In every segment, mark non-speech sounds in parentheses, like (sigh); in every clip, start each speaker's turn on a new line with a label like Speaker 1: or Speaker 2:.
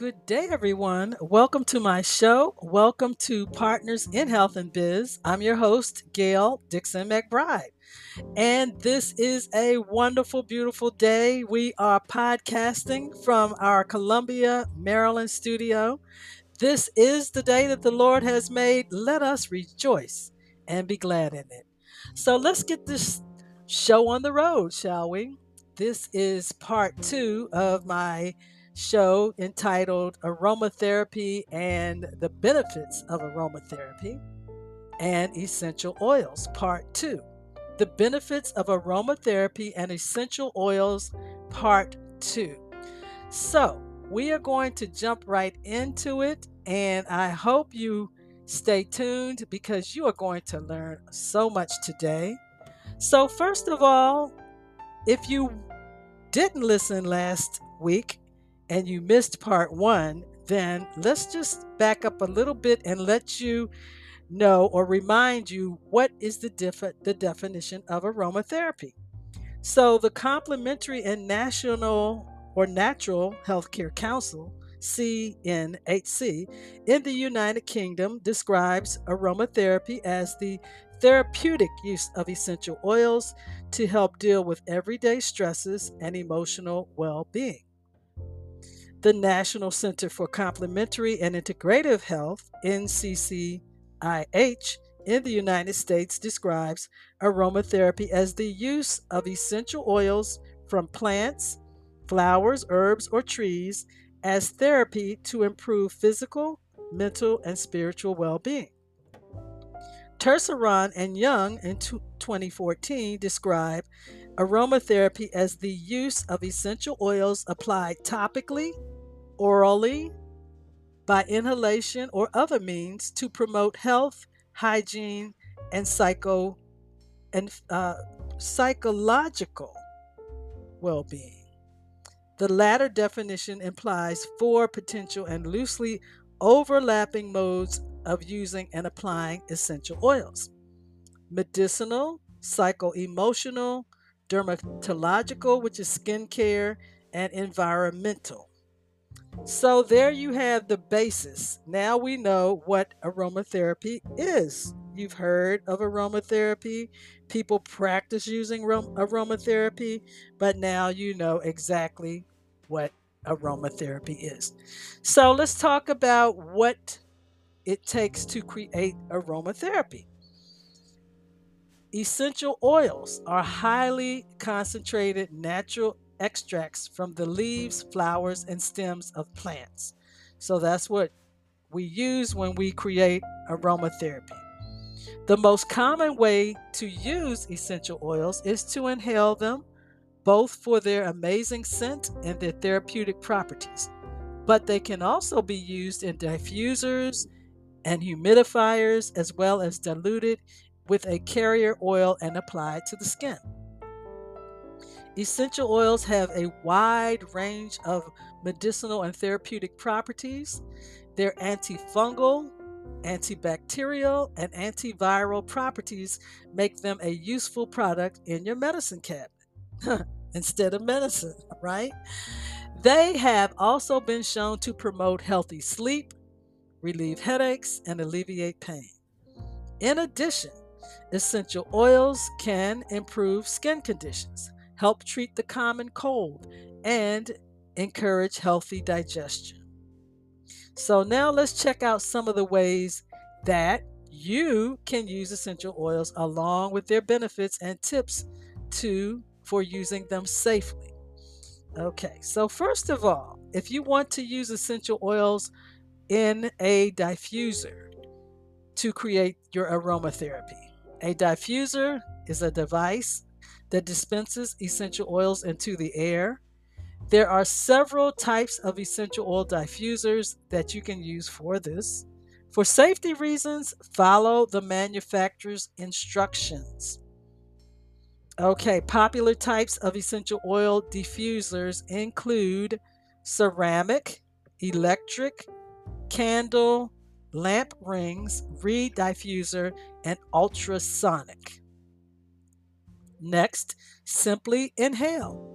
Speaker 1: Good day, everyone. Welcome to my show. Welcome to Partners in Health and Biz. I'm your host, Gail Dixon McBride. And this is a wonderful, beautiful day. We are podcasting from our Columbia, Maryland studio. This is the day that the Lord has made. Let us rejoice and be glad in it. So let's get this show on the road, shall we? This is part two of my show entitled Aromatherapy and the Benefits of Aromatherapy and Essential Oils, Part 2. The Benefits of Aromatherapy and Essential Oils, Part 2. So, we are going to jump right into it, and I hope you stay tuned because you are going to learn so much today. So, first of all, if you didn't listen last week, and you missed part one, then let's just back up a little bit and let you know or remind you what is the, def- the definition of aromatherapy. So, the Complementary and National or Natural Healthcare Council, CNHC, in the United Kingdom describes aromatherapy as the therapeutic use of essential oils to help deal with everyday stresses and emotional well being. The National Center for Complementary and Integrative Health, NCCIH, in the United States describes aromatherapy as the use of essential oils from plants, flowers, herbs, or trees as therapy to improve physical, mental, and spiritual well being. Tisserand and Young in 2014 describe aromatherapy as the use of essential oils applied topically orally, by inhalation, or other means to promote health, hygiene, and psycho and uh, psychological well-being. The latter definition implies four potential and loosely overlapping modes of using and applying essential oils medicinal, psycho emotional, dermatological, which is skincare, and environmental. So there you have the basis. Now we know what aromatherapy is. You've heard of aromatherapy. People practice using aromatherapy, but now you know exactly what aromatherapy is. So let's talk about what it takes to create aromatherapy. Essential oils are highly concentrated natural extracts from the leaves, flowers, and stems of plants. So that's what we use when we create aromatherapy. The most common way to use essential oils is to inhale them, both for their amazing scent and their therapeutic properties. But they can also be used in diffusers and humidifiers, as well as diluted with a carrier oil and applied to the skin. Essential oils have a wide range of medicinal and therapeutic properties. Their antifungal, antibacterial, and antiviral properties make them a useful product in your medicine cabinet (laughs) instead of medicine, right? They have also been shown to promote healthy sleep, relieve headaches, and alleviate pain. In addition, essential oils can improve skin conditions help treat the common cold, and encourage healthy digestion. So, now let's check out some of the ways that you can use essential oils along with their benefits and tips to for using them safely. Okay, so first of all, if you want to use essential oils in a diffuser to create your aromatherapy, a diffuser is a device that dispenses essential oils into the air. There are several types of essential oil diffusers that you can use for this. For safety reasons, follow the manufacturer's instructions. Okay, popular types of essential oil diffusers include ceramic, electric, candle, lamp rings, reed diffuser, and ultrasonic. Next, simply inhale.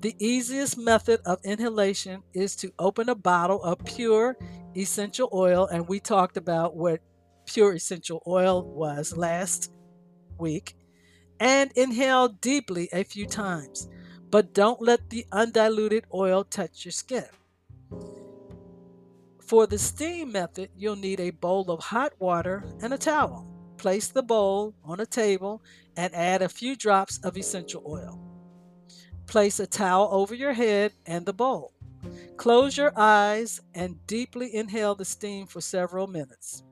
Speaker 1: The easiest method of inhalation is to open a bottle of pure essential oil, and we talked about what pure essential oil was last week, and inhale deeply a few times. But don't let the undiluted oil touch your skin. For the steam method, you'll need a bowl of hot water and a towel. Place the bowl on a table and add a few drops of essential oil. Place a towel over your head and the bowl. Close your eyes and deeply inhale the steam for several minutes.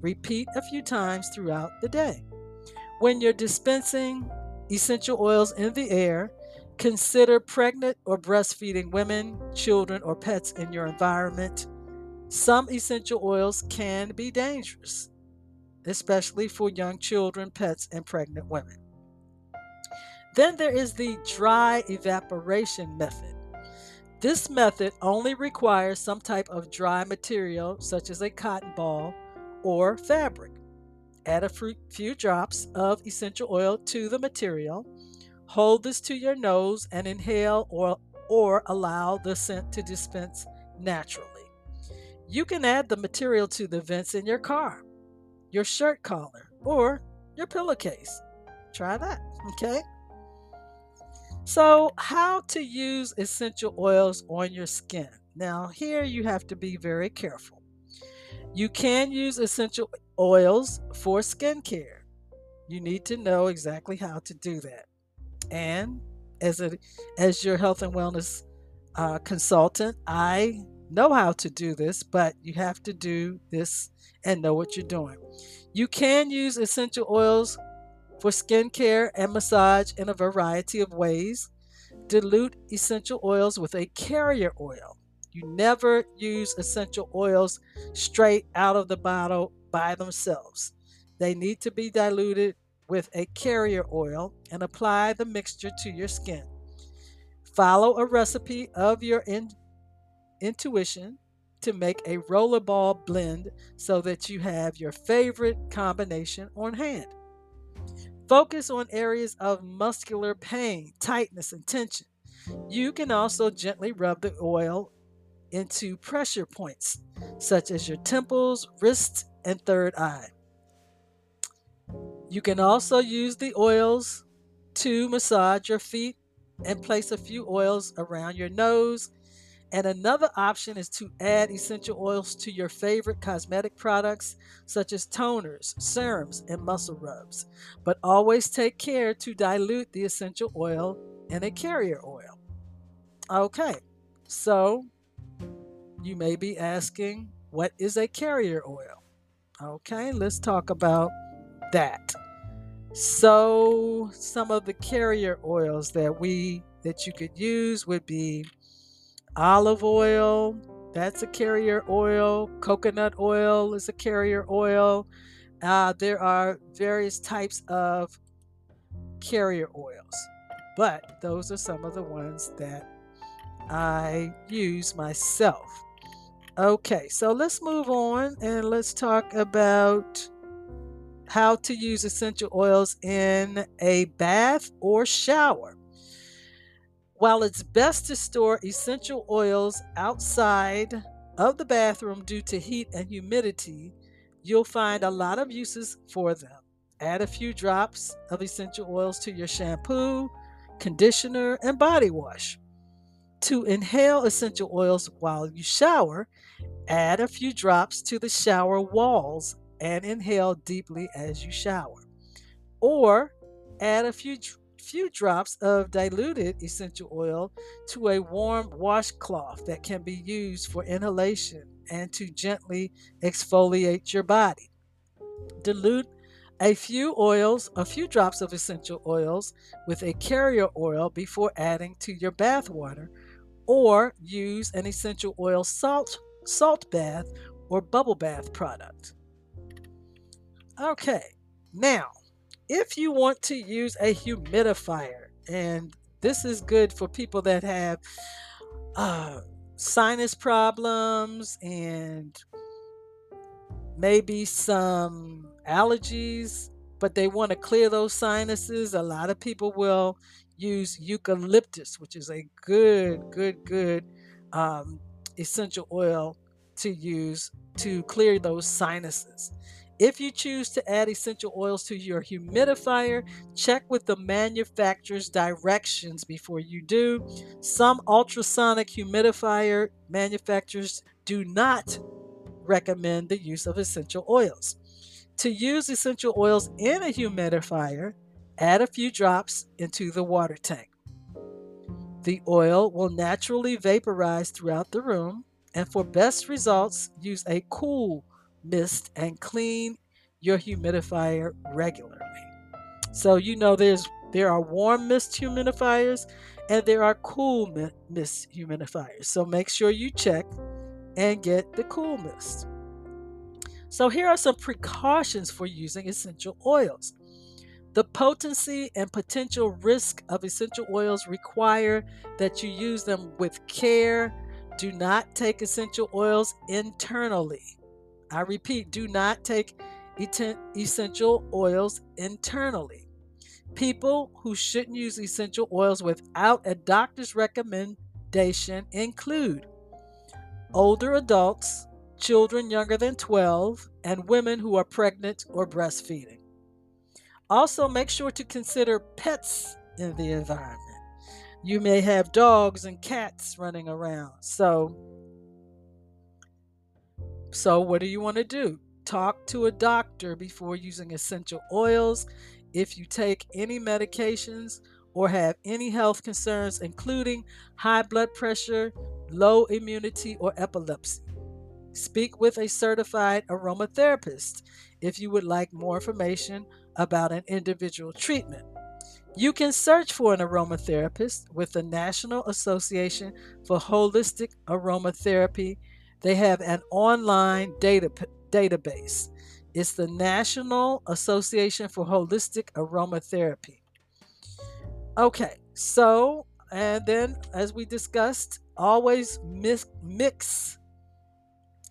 Speaker 1: Repeat a few times throughout the day. When you're dispensing essential oils in the air, consider pregnant or breastfeeding women, children, or pets in your environment. Some essential oils can be dangerous, especially for young children, pets, and pregnant women. Then there is the dry evaporation method. This method only requires some type of dry material, such as a cotton ball or fabric. Add a few drops of essential oil to the material. Hold this to your nose and inhale or, or allow the scent to dispense naturally. You can add the material to the vents in your car, your shirt collar, or your pillowcase. Try that, okay? So, how to use essential oils on your skin. Now, here you have to be very careful. You can use essential oils for skincare. You need to know exactly how to do that. And as a as your health and wellness uh, consultant, I know how to do this, but you have to do this and know what you're doing. You can use essential oils for skincare and massage in a variety of ways. Dilute essential oils with a carrier oil. You never use essential oils straight out of the bottle by themselves. They need to be diluted with a carrier oil and apply the mixture to your skin. Follow a recipe of your in- intuition to make a rollerball blend so that you have your favorite combination on hand. Focus on areas of muscular pain, tightness, and tension. You can also gently rub the oil into pressure points, such as your temples, wrists, and third eye. You can also use the oils to massage your feet and place a few oils around your nose and another option is to add essential oils to your favorite cosmetic products, such as toners, serums, and muscle rubs. But always take care to dilute the essential oil in a carrier oil. Okay, so you may be asking, what is a carrier oil? Okay, let's talk about that. So, some of the carrier oils that we that you could use would be olive oil, that's a carrier oil. Coconut oil is a carrier oil. Uh, there are various types of carrier oils, but those are some of the ones that I use myself. Okay, so let's move on and let's talk about how to use essential oils in a bath or shower. While it's best to store essential oils outside of the bathroom due to heat and humidity, you'll find a lot of uses for them. Add a few drops of essential oils to your shampoo, conditioner, and body wash. To inhale essential oils while you shower, add a few drops to the shower walls and inhale deeply as you shower. Or add a few few drops of diluted essential oil to a warm washcloth that can be used for inhalation and to gently exfoliate your body. Dilute a few oils, a few drops of essential oils with a carrier oil before adding to your bath water, or use an essential oil salt salt bath or bubble bath product. Okay, now if you want to use a humidifier, and this is good for people that have uh, sinus problems and maybe some allergies, but they want to clear those sinuses. A lot of people will use eucalyptus, which is a good, good, good um, essential oil to use to clear those sinuses. If you choose to add essential oils to your humidifier, check with the manufacturer's directions before you do. Some ultrasonic humidifier manufacturers do not recommend the use of essential oils. To use essential oils in a humidifier, add a few drops into the water tank. The oil will naturally vaporize throughout the room, and for best results, use a cool mist and clean your humidifier regularly. So you know there's there are warm mist humidifiers and there are cool mist humidifiers. So make sure you check and get the cool mist. So here are some precautions for using essential oils. The potency and potential risk of essential oils require that you use them with care. Do not take essential oils internally. I repeat, do not take essential oils internally. People who shouldn't use essential oils without a doctor's recommendation include older adults, children younger than 12, and women who are pregnant or breastfeeding. Also, make sure to consider pets in the environment. You may have dogs and cats running around. So, so what do you want to do? Talk to a doctor before using essential oils. If you take any medications or have any health concerns, including high blood pressure, low immunity, or epilepsy. Speak with a certified aromatherapist if you would like more information about an individual treatment. You can search for an aromatherapist with the National Association for Holistic Aromatherapy. They have an online data, database. It's the National Association for Holistic Aromatherapy. Okay, so, and then as we discussed, always mix, mix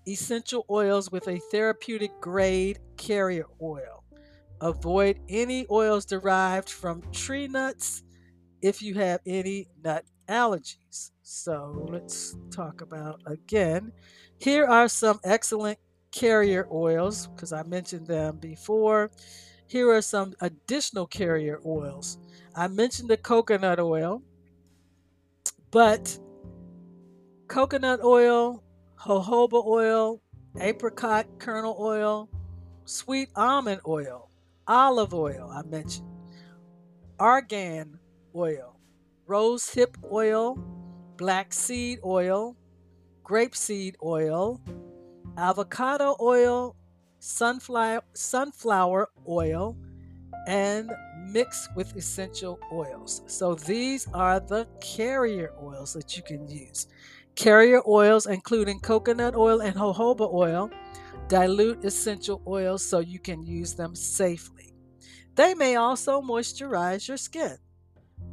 Speaker 1: essential oils with a therapeutic grade carrier oil. Avoid any oils derived from tree nuts if you have any nut allergies. So let's talk about again. Here are some excellent carrier oils because I mentioned them before. Here are some additional carrier oils. I mentioned the coconut oil, but coconut oil, jojoba oil, apricot kernel oil, sweet almond oil, olive oil, I mentioned, argan oil, rose hip oil, black seed oil, grapeseed oil, avocado oil, sunflower, sunflower oil, and mix with essential oils. So these are the carrier oils that you can use. Carrier oils, including coconut oil and jojoba oil, dilute essential oils so you can use them safely. They may also moisturize your skin.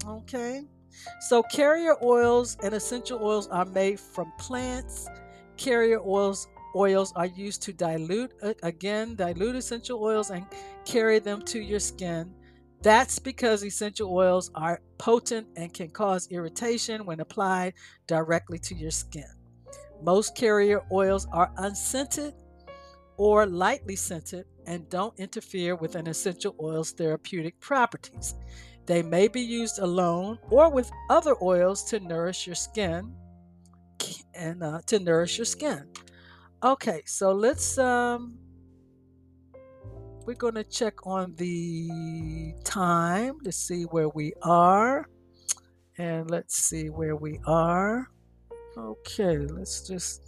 Speaker 1: Okay, so carrier oils and essential oils are made from plants. Carrier oils oils are used to dilute uh, again dilute essential oils and carry them to your skin that's because essential oils are potent and can cause irritation when applied directly to your skin. Most carrier oils are unscented or lightly scented and don't interfere with an essential oil's therapeutic properties. They may be used alone or with other oils to nourish your skin and uh, to nourish your skin. Okay, so let's um, we're going to check on the time to see where we are. And let's see where we are. Okay, let's just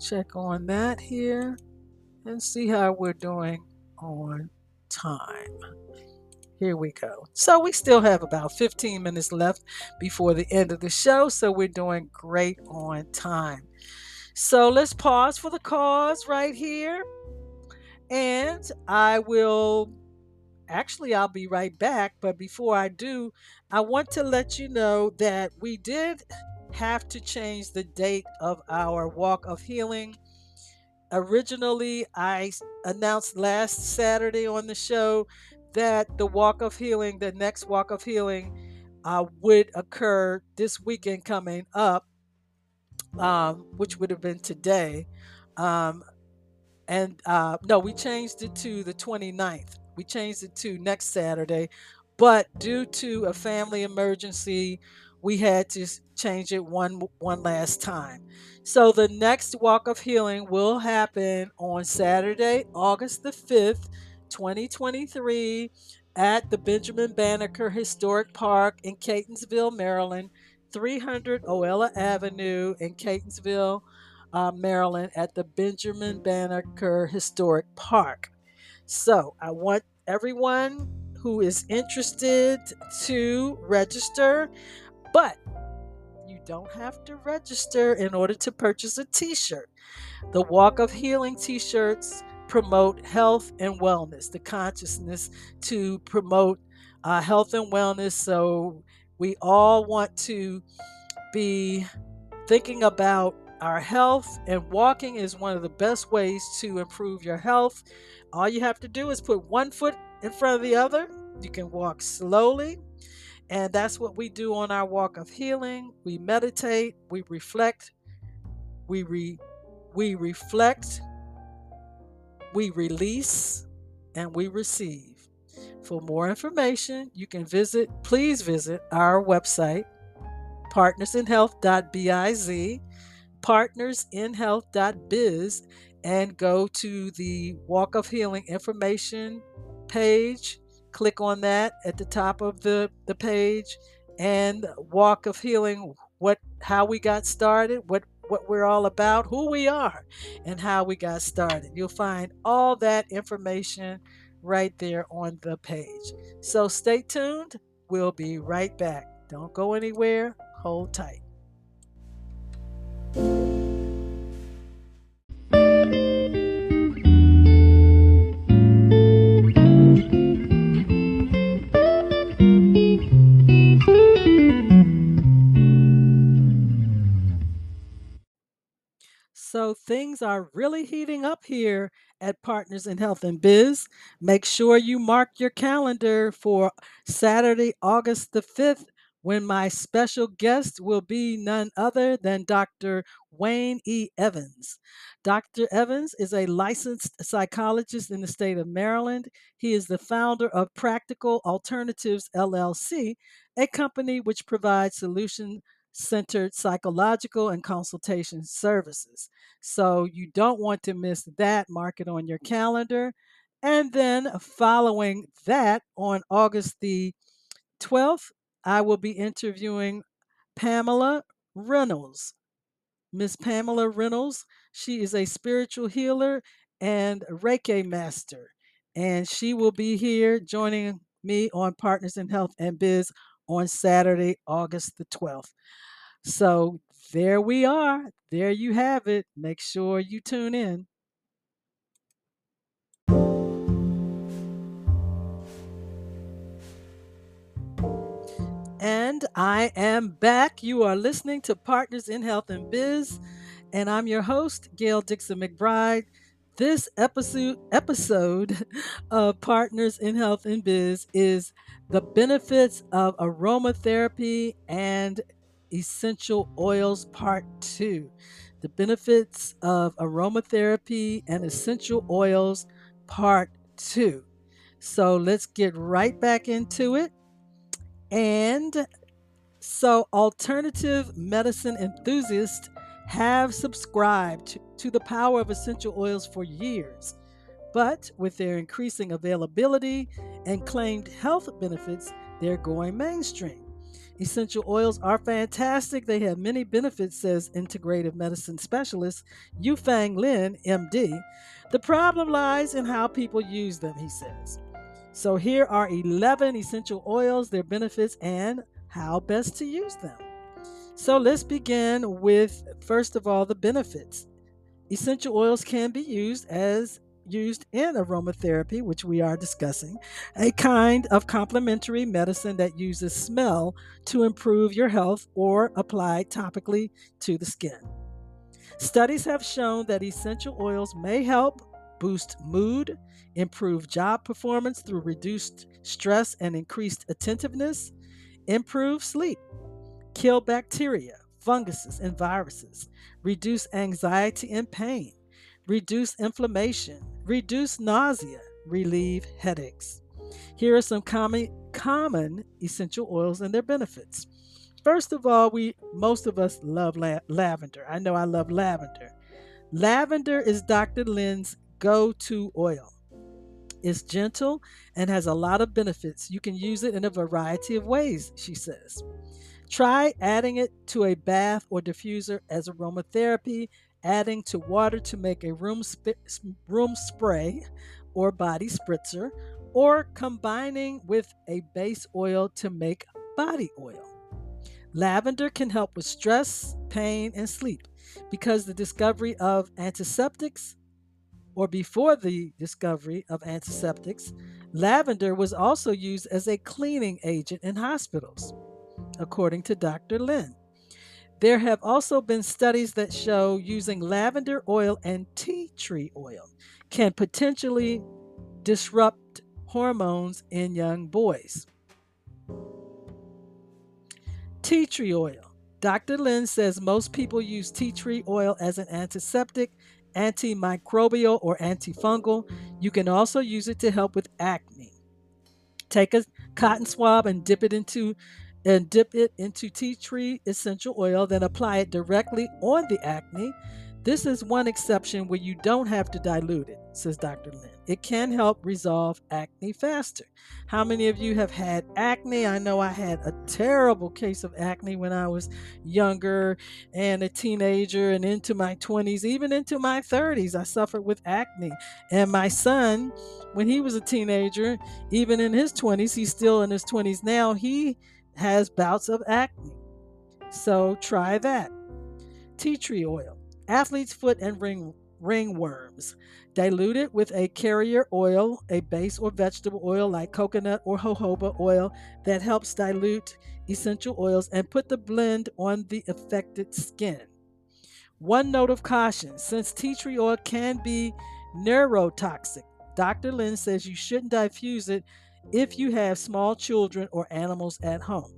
Speaker 1: check on that here and see how we're doing on time. Here we go. So we still have about 15 minutes left before the end of the show, so we're doing great on time. So let's pause for the cause right here. And I will actually I'll be right back, but before I do, I want to let you know that we did have to change the date of our walk of healing. Originally, I announced last Saturday on the show that the walk of healing, the next walk of healing, uh, would occur this weekend coming up, um, which would have been today. Um, and uh, no, we changed it to the 29th. We changed it to next Saturday, but due to a family emergency, we had to change it one one last time. So the next walk of healing will happen on Saturday, August the 5th, 2023 at the Benjamin Banneker Historic Park in Catonsville, Maryland, 300 Oella Avenue in Catonsville, uh, Maryland at the Benjamin Banneker Historic Park. So I want everyone who is interested to register, but you don't have to register in order to purchase a t shirt. The Walk of Healing t shirts promote health and wellness, the consciousness to promote uh, health and wellness. So we all want to be thinking about our health, and walking is one of the best ways to improve your health. All you have to do is put one foot in front of the other. You can walk slowly, and that's what we do on our walk of healing. We meditate, we reflect, we re, we reflect, we release, and we receive. For more information, you can visit, please visit our website, partnersinhealth.biz, partnersinhealth.biz, and go to the Walk of Healing information page. Click on that at the top of the, the page and Walk of Healing, what how we got started, what what we're all about, who we are, and how we got started. You'll find all that information right there on the page. So stay tuned. We'll be right back. Don't go anywhere. Hold tight. So things are really heating up here at Partners in Health and Biz. Make sure you mark your calendar for Saturday, August the 5th, when my special guest will be none other than Dr. Wayne E. Evans. Dr. Evans is a licensed psychologist in the state of Maryland. He is the founder of Practical Alternatives LLC, a company which provides solution centered psychological and consultation services. So you don't want to miss that. Mark it on your calendar. And then following that, on August the 12th, I will be interviewing Pamela Reynolds. Miss Pamela Reynolds, she is a spiritual healer and Reiki master. And she will be here joining me on Partners in Health and Biz on Saturday, August the 12th. So there we are. There you have it. Make sure you tune in. And I am back. You are listening to Partners in Health and Biz, and I'm your host, Gail Dixon McBride. This episode episode (laughs) of Partners in Health and Biz is the benefits of aromatherapy and essential oils part 2. The benefits of aromatherapy and essential oils part 2. So let's get right back into it. And so, alternative medicine enthusiasts have subscribed to the power of essential oils for years. But with their increasing availability and claimed health benefits, they're going mainstream. Essential oils are fantastic. They have many benefits, says integrative medicine specialist Yufang Lin, MD. The problem lies in how people use them, he says. So here are 11 essential oils, their benefits, and how best to use them. So let's begin with, first of all, the benefits. Essential oils can be used as used in aromatherapy, which we are discussing, a kind of complementary medicine that uses smell to improve your health or applied topically to the skin. Studies have shown that essential oils may help boost mood, improve job performance through reduced stress and increased attentiveness, improve sleep, kill bacteria, funguses, and viruses, reduce anxiety and pain, reduce inflammation, reduce nausea, relieve headaches. Here are some common, common essential oils and their benefits. First of all, we most of us love la- lavender. I know I love lavender. Lavender is Dr. Lin's go-to oil. It's gentle and has a lot of benefits. You can use it in a variety of ways, she says. Try adding it to a bath or diffuser as aromatherapy, adding to water to make a room, sp- room spray or body spritzer, or combining with a base oil to make body oil. Lavender can help with stress, pain, and sleep because the discovery of antiseptics, or before the discovery of antiseptics, lavender was also used as a cleaning agent in hospitals, according to Dr. Lin. There have also been studies that show using lavender oil and tea tree oil can potentially disrupt hormones in young boys. Tea tree oil. Dr. Lin says most people use tea tree oil as an antiseptic, antimicrobial, or antifungal. You can also use it to help with acne. Take a cotton swab and dip it into and dip it into tea tree essential oil, then apply it directly on the acne this is one exception where you don't have to dilute it, says Dr. Lin. It can help resolve acne faster. How many of you have had acne? I know I had a terrible case of acne when I was younger and a teenager and into my 20s, even into my 30s. I suffered with acne. And my son, when he was a teenager, even in his 20s, he's still in his 20s now, he has bouts of acne. So try that. Tea tree oil athlete's foot and ring ringworms. Dilute it with a carrier oil, a base or vegetable oil like coconut or jojoba oil that helps dilute essential oils and put the blend on the affected skin. One note of caution since tea tree oil can be neurotoxic, Dr. Lin says you shouldn't diffuse it if you have small children or animals at home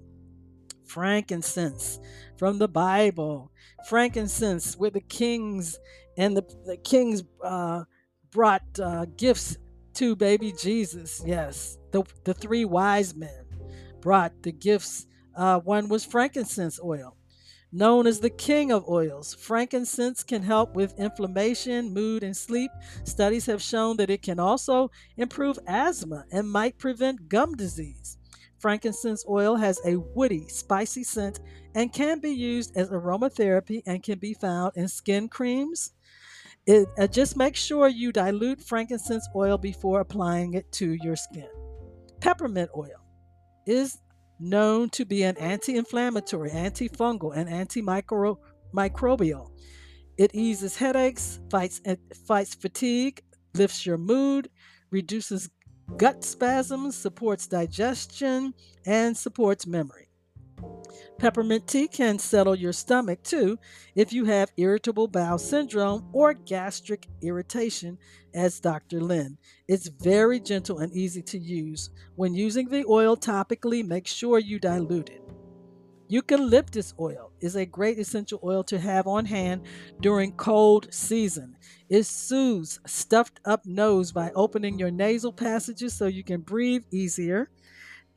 Speaker 1: frankincense from the Bible. Frankincense, where the kings and the, the kings uh, brought uh, gifts to baby Jesus. Yes, the, the three wise men brought the gifts. Uh, one was frankincense oil. Known as the king of oils, frankincense can help with inflammation, mood, and sleep. Studies have shown that it can also improve asthma and might prevent gum disease. Frankincense oil has a woody, spicy scent and can be used as aromatherapy and can be found in skin creams. It, uh, just make sure you dilute frankincense oil before applying it to your skin. Peppermint oil is known to be an anti inflammatory, antifungal, and antimicrobial. It eases headaches, fights, fights fatigue, lifts your mood, reduces gut spasms, supports digestion, and supports memory. Peppermint tea can settle your stomach too if you have irritable bowel syndrome or gastric irritation, as Dr. Lin. It's very gentle and easy to use. When using the oil topically, make sure you dilute it. Eucalyptus oil is a great essential oil to have on hand during cold season. It soothes stuffed up nose by opening your nasal passages so you can breathe easier.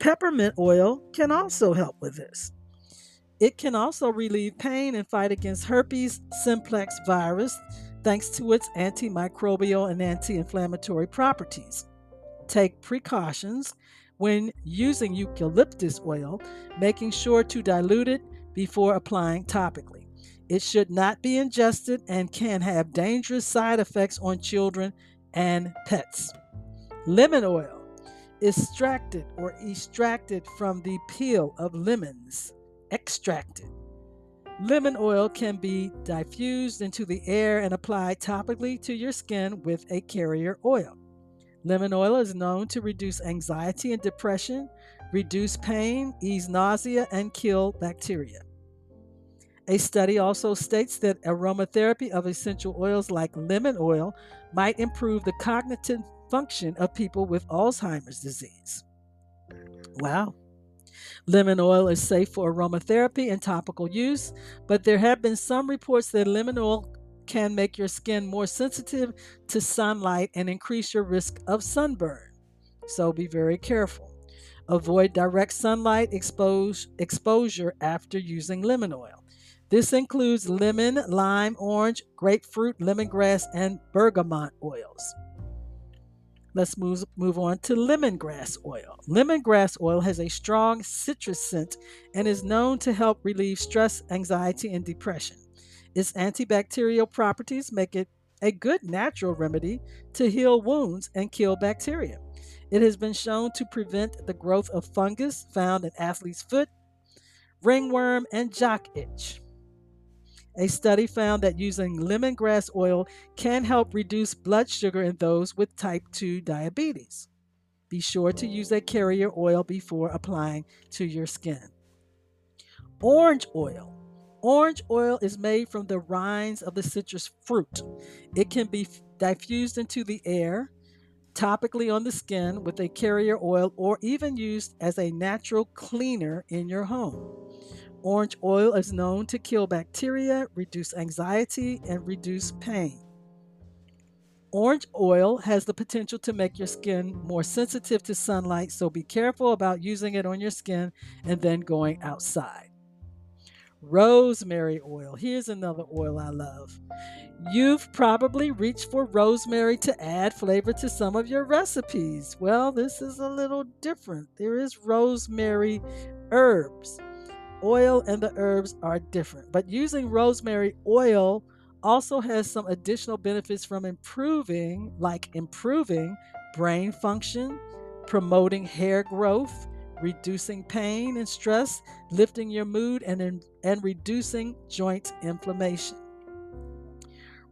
Speaker 1: Peppermint oil can also help with this. It can also relieve pain and fight against herpes simplex virus thanks to its antimicrobial and anti inflammatory properties. Take precautions when using eucalyptus oil, making sure to dilute it before applying topically. It should not be ingested and can have dangerous side effects on children and pets. Lemon oil, extracted or extracted from the peel of lemons, extracted. Lemon oil can be diffused into the air and applied topically to your skin with a carrier oil. Lemon oil is known to reduce anxiety and depression, reduce pain, ease nausea, and kill bacteria. A study also states that aromatherapy of essential oils like lemon oil might improve the cognitive function of people with Alzheimer's disease. Wow. Lemon oil is safe for aromatherapy and topical use, but there have been some reports that lemon oil can make your skin more sensitive to sunlight and increase your risk of sunburn. So be very careful. Avoid direct sunlight expose, exposure after using lemon oil. This includes lemon, lime, orange, grapefruit, lemongrass, and bergamot oils. Let's move, move on to lemongrass oil. Lemongrass oil has a strong citrus scent and is known to help relieve stress, anxiety, and depression. Its antibacterial properties make it a good natural remedy to heal wounds and kill bacteria. It has been shown to prevent the growth of fungus found in athlete's foot, ringworm, and jock itch. A study found that using lemongrass oil can help reduce blood sugar in those with type 2 diabetes. Be sure to use a carrier oil before applying to your skin. Orange oil. Orange oil is made from the rinds of the citrus fruit. It can be diffused into the air, topically on the skin with a carrier oil, or even used as a natural cleaner in your home. Orange oil is known to kill bacteria, reduce anxiety, and reduce pain. Orange oil has the potential to make your skin more sensitive to sunlight, so be careful about using it on your skin and then going outside. Rosemary oil. Here's another oil I love. You've probably reached for rosemary to add flavor to some of your recipes. Well, this is a little different. There is rosemary herbs oil and the herbs are different. But using rosemary oil also has some additional benefits from improving, like improving brain function, promoting hair growth, reducing pain and stress, lifting your mood, and, and reducing joint inflammation.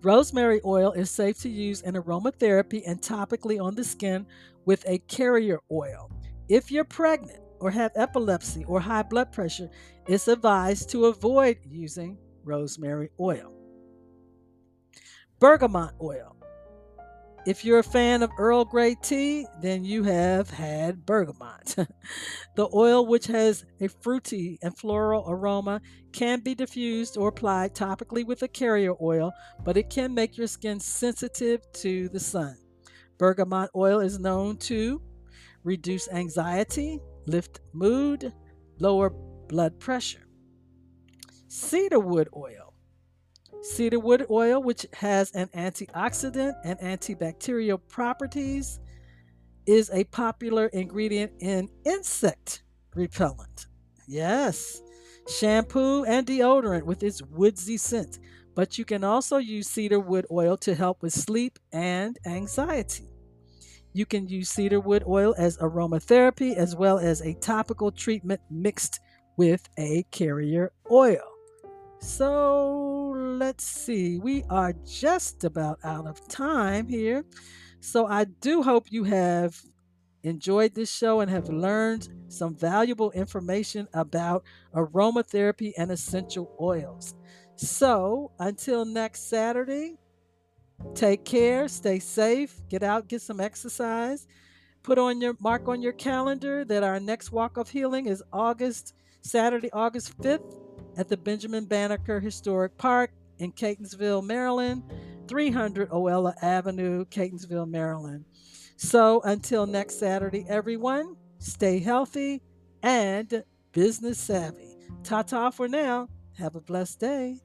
Speaker 1: Rosemary oil is safe to use in aromatherapy and topically on the skin with a carrier oil. If you're pregnant, or have epilepsy or high blood pressure, it's advised to avoid using rosemary oil. Bergamot oil. If you're a fan of Earl Grey tea, then you have had bergamot. (laughs) the oil, which has a fruity and floral aroma, can be diffused or applied topically with a carrier oil, but it can make your skin sensitive to the sun. Bergamot oil is known to reduce anxiety, lift mood, lower blood pressure. Cedarwood oil. Cedarwood oil, which has an antioxidant and antibacterial properties, is a popular ingredient in insect repellent. Yes, shampoo and deodorant with its woodsy scent. But you can also use cedarwood oil to help with sleep and anxiety. You can use cedarwood oil as aromatherapy as well as a topical treatment mixed with a carrier oil. So let's see, we are just about out of time here. So I do hope you have enjoyed this show and have learned some valuable information about aromatherapy and essential oils. So until next Saturday, Take care, stay safe, get out, get some exercise. Put on your mark on your calendar that our next walk of healing is August, Saturday, August 5th at the Benjamin Banneker Historic Park in Catonsville, Maryland, 300 Oella Avenue, Catonsville, Maryland. So until next Saturday, everyone, stay healthy and business savvy. Ta ta for now. Have a blessed day.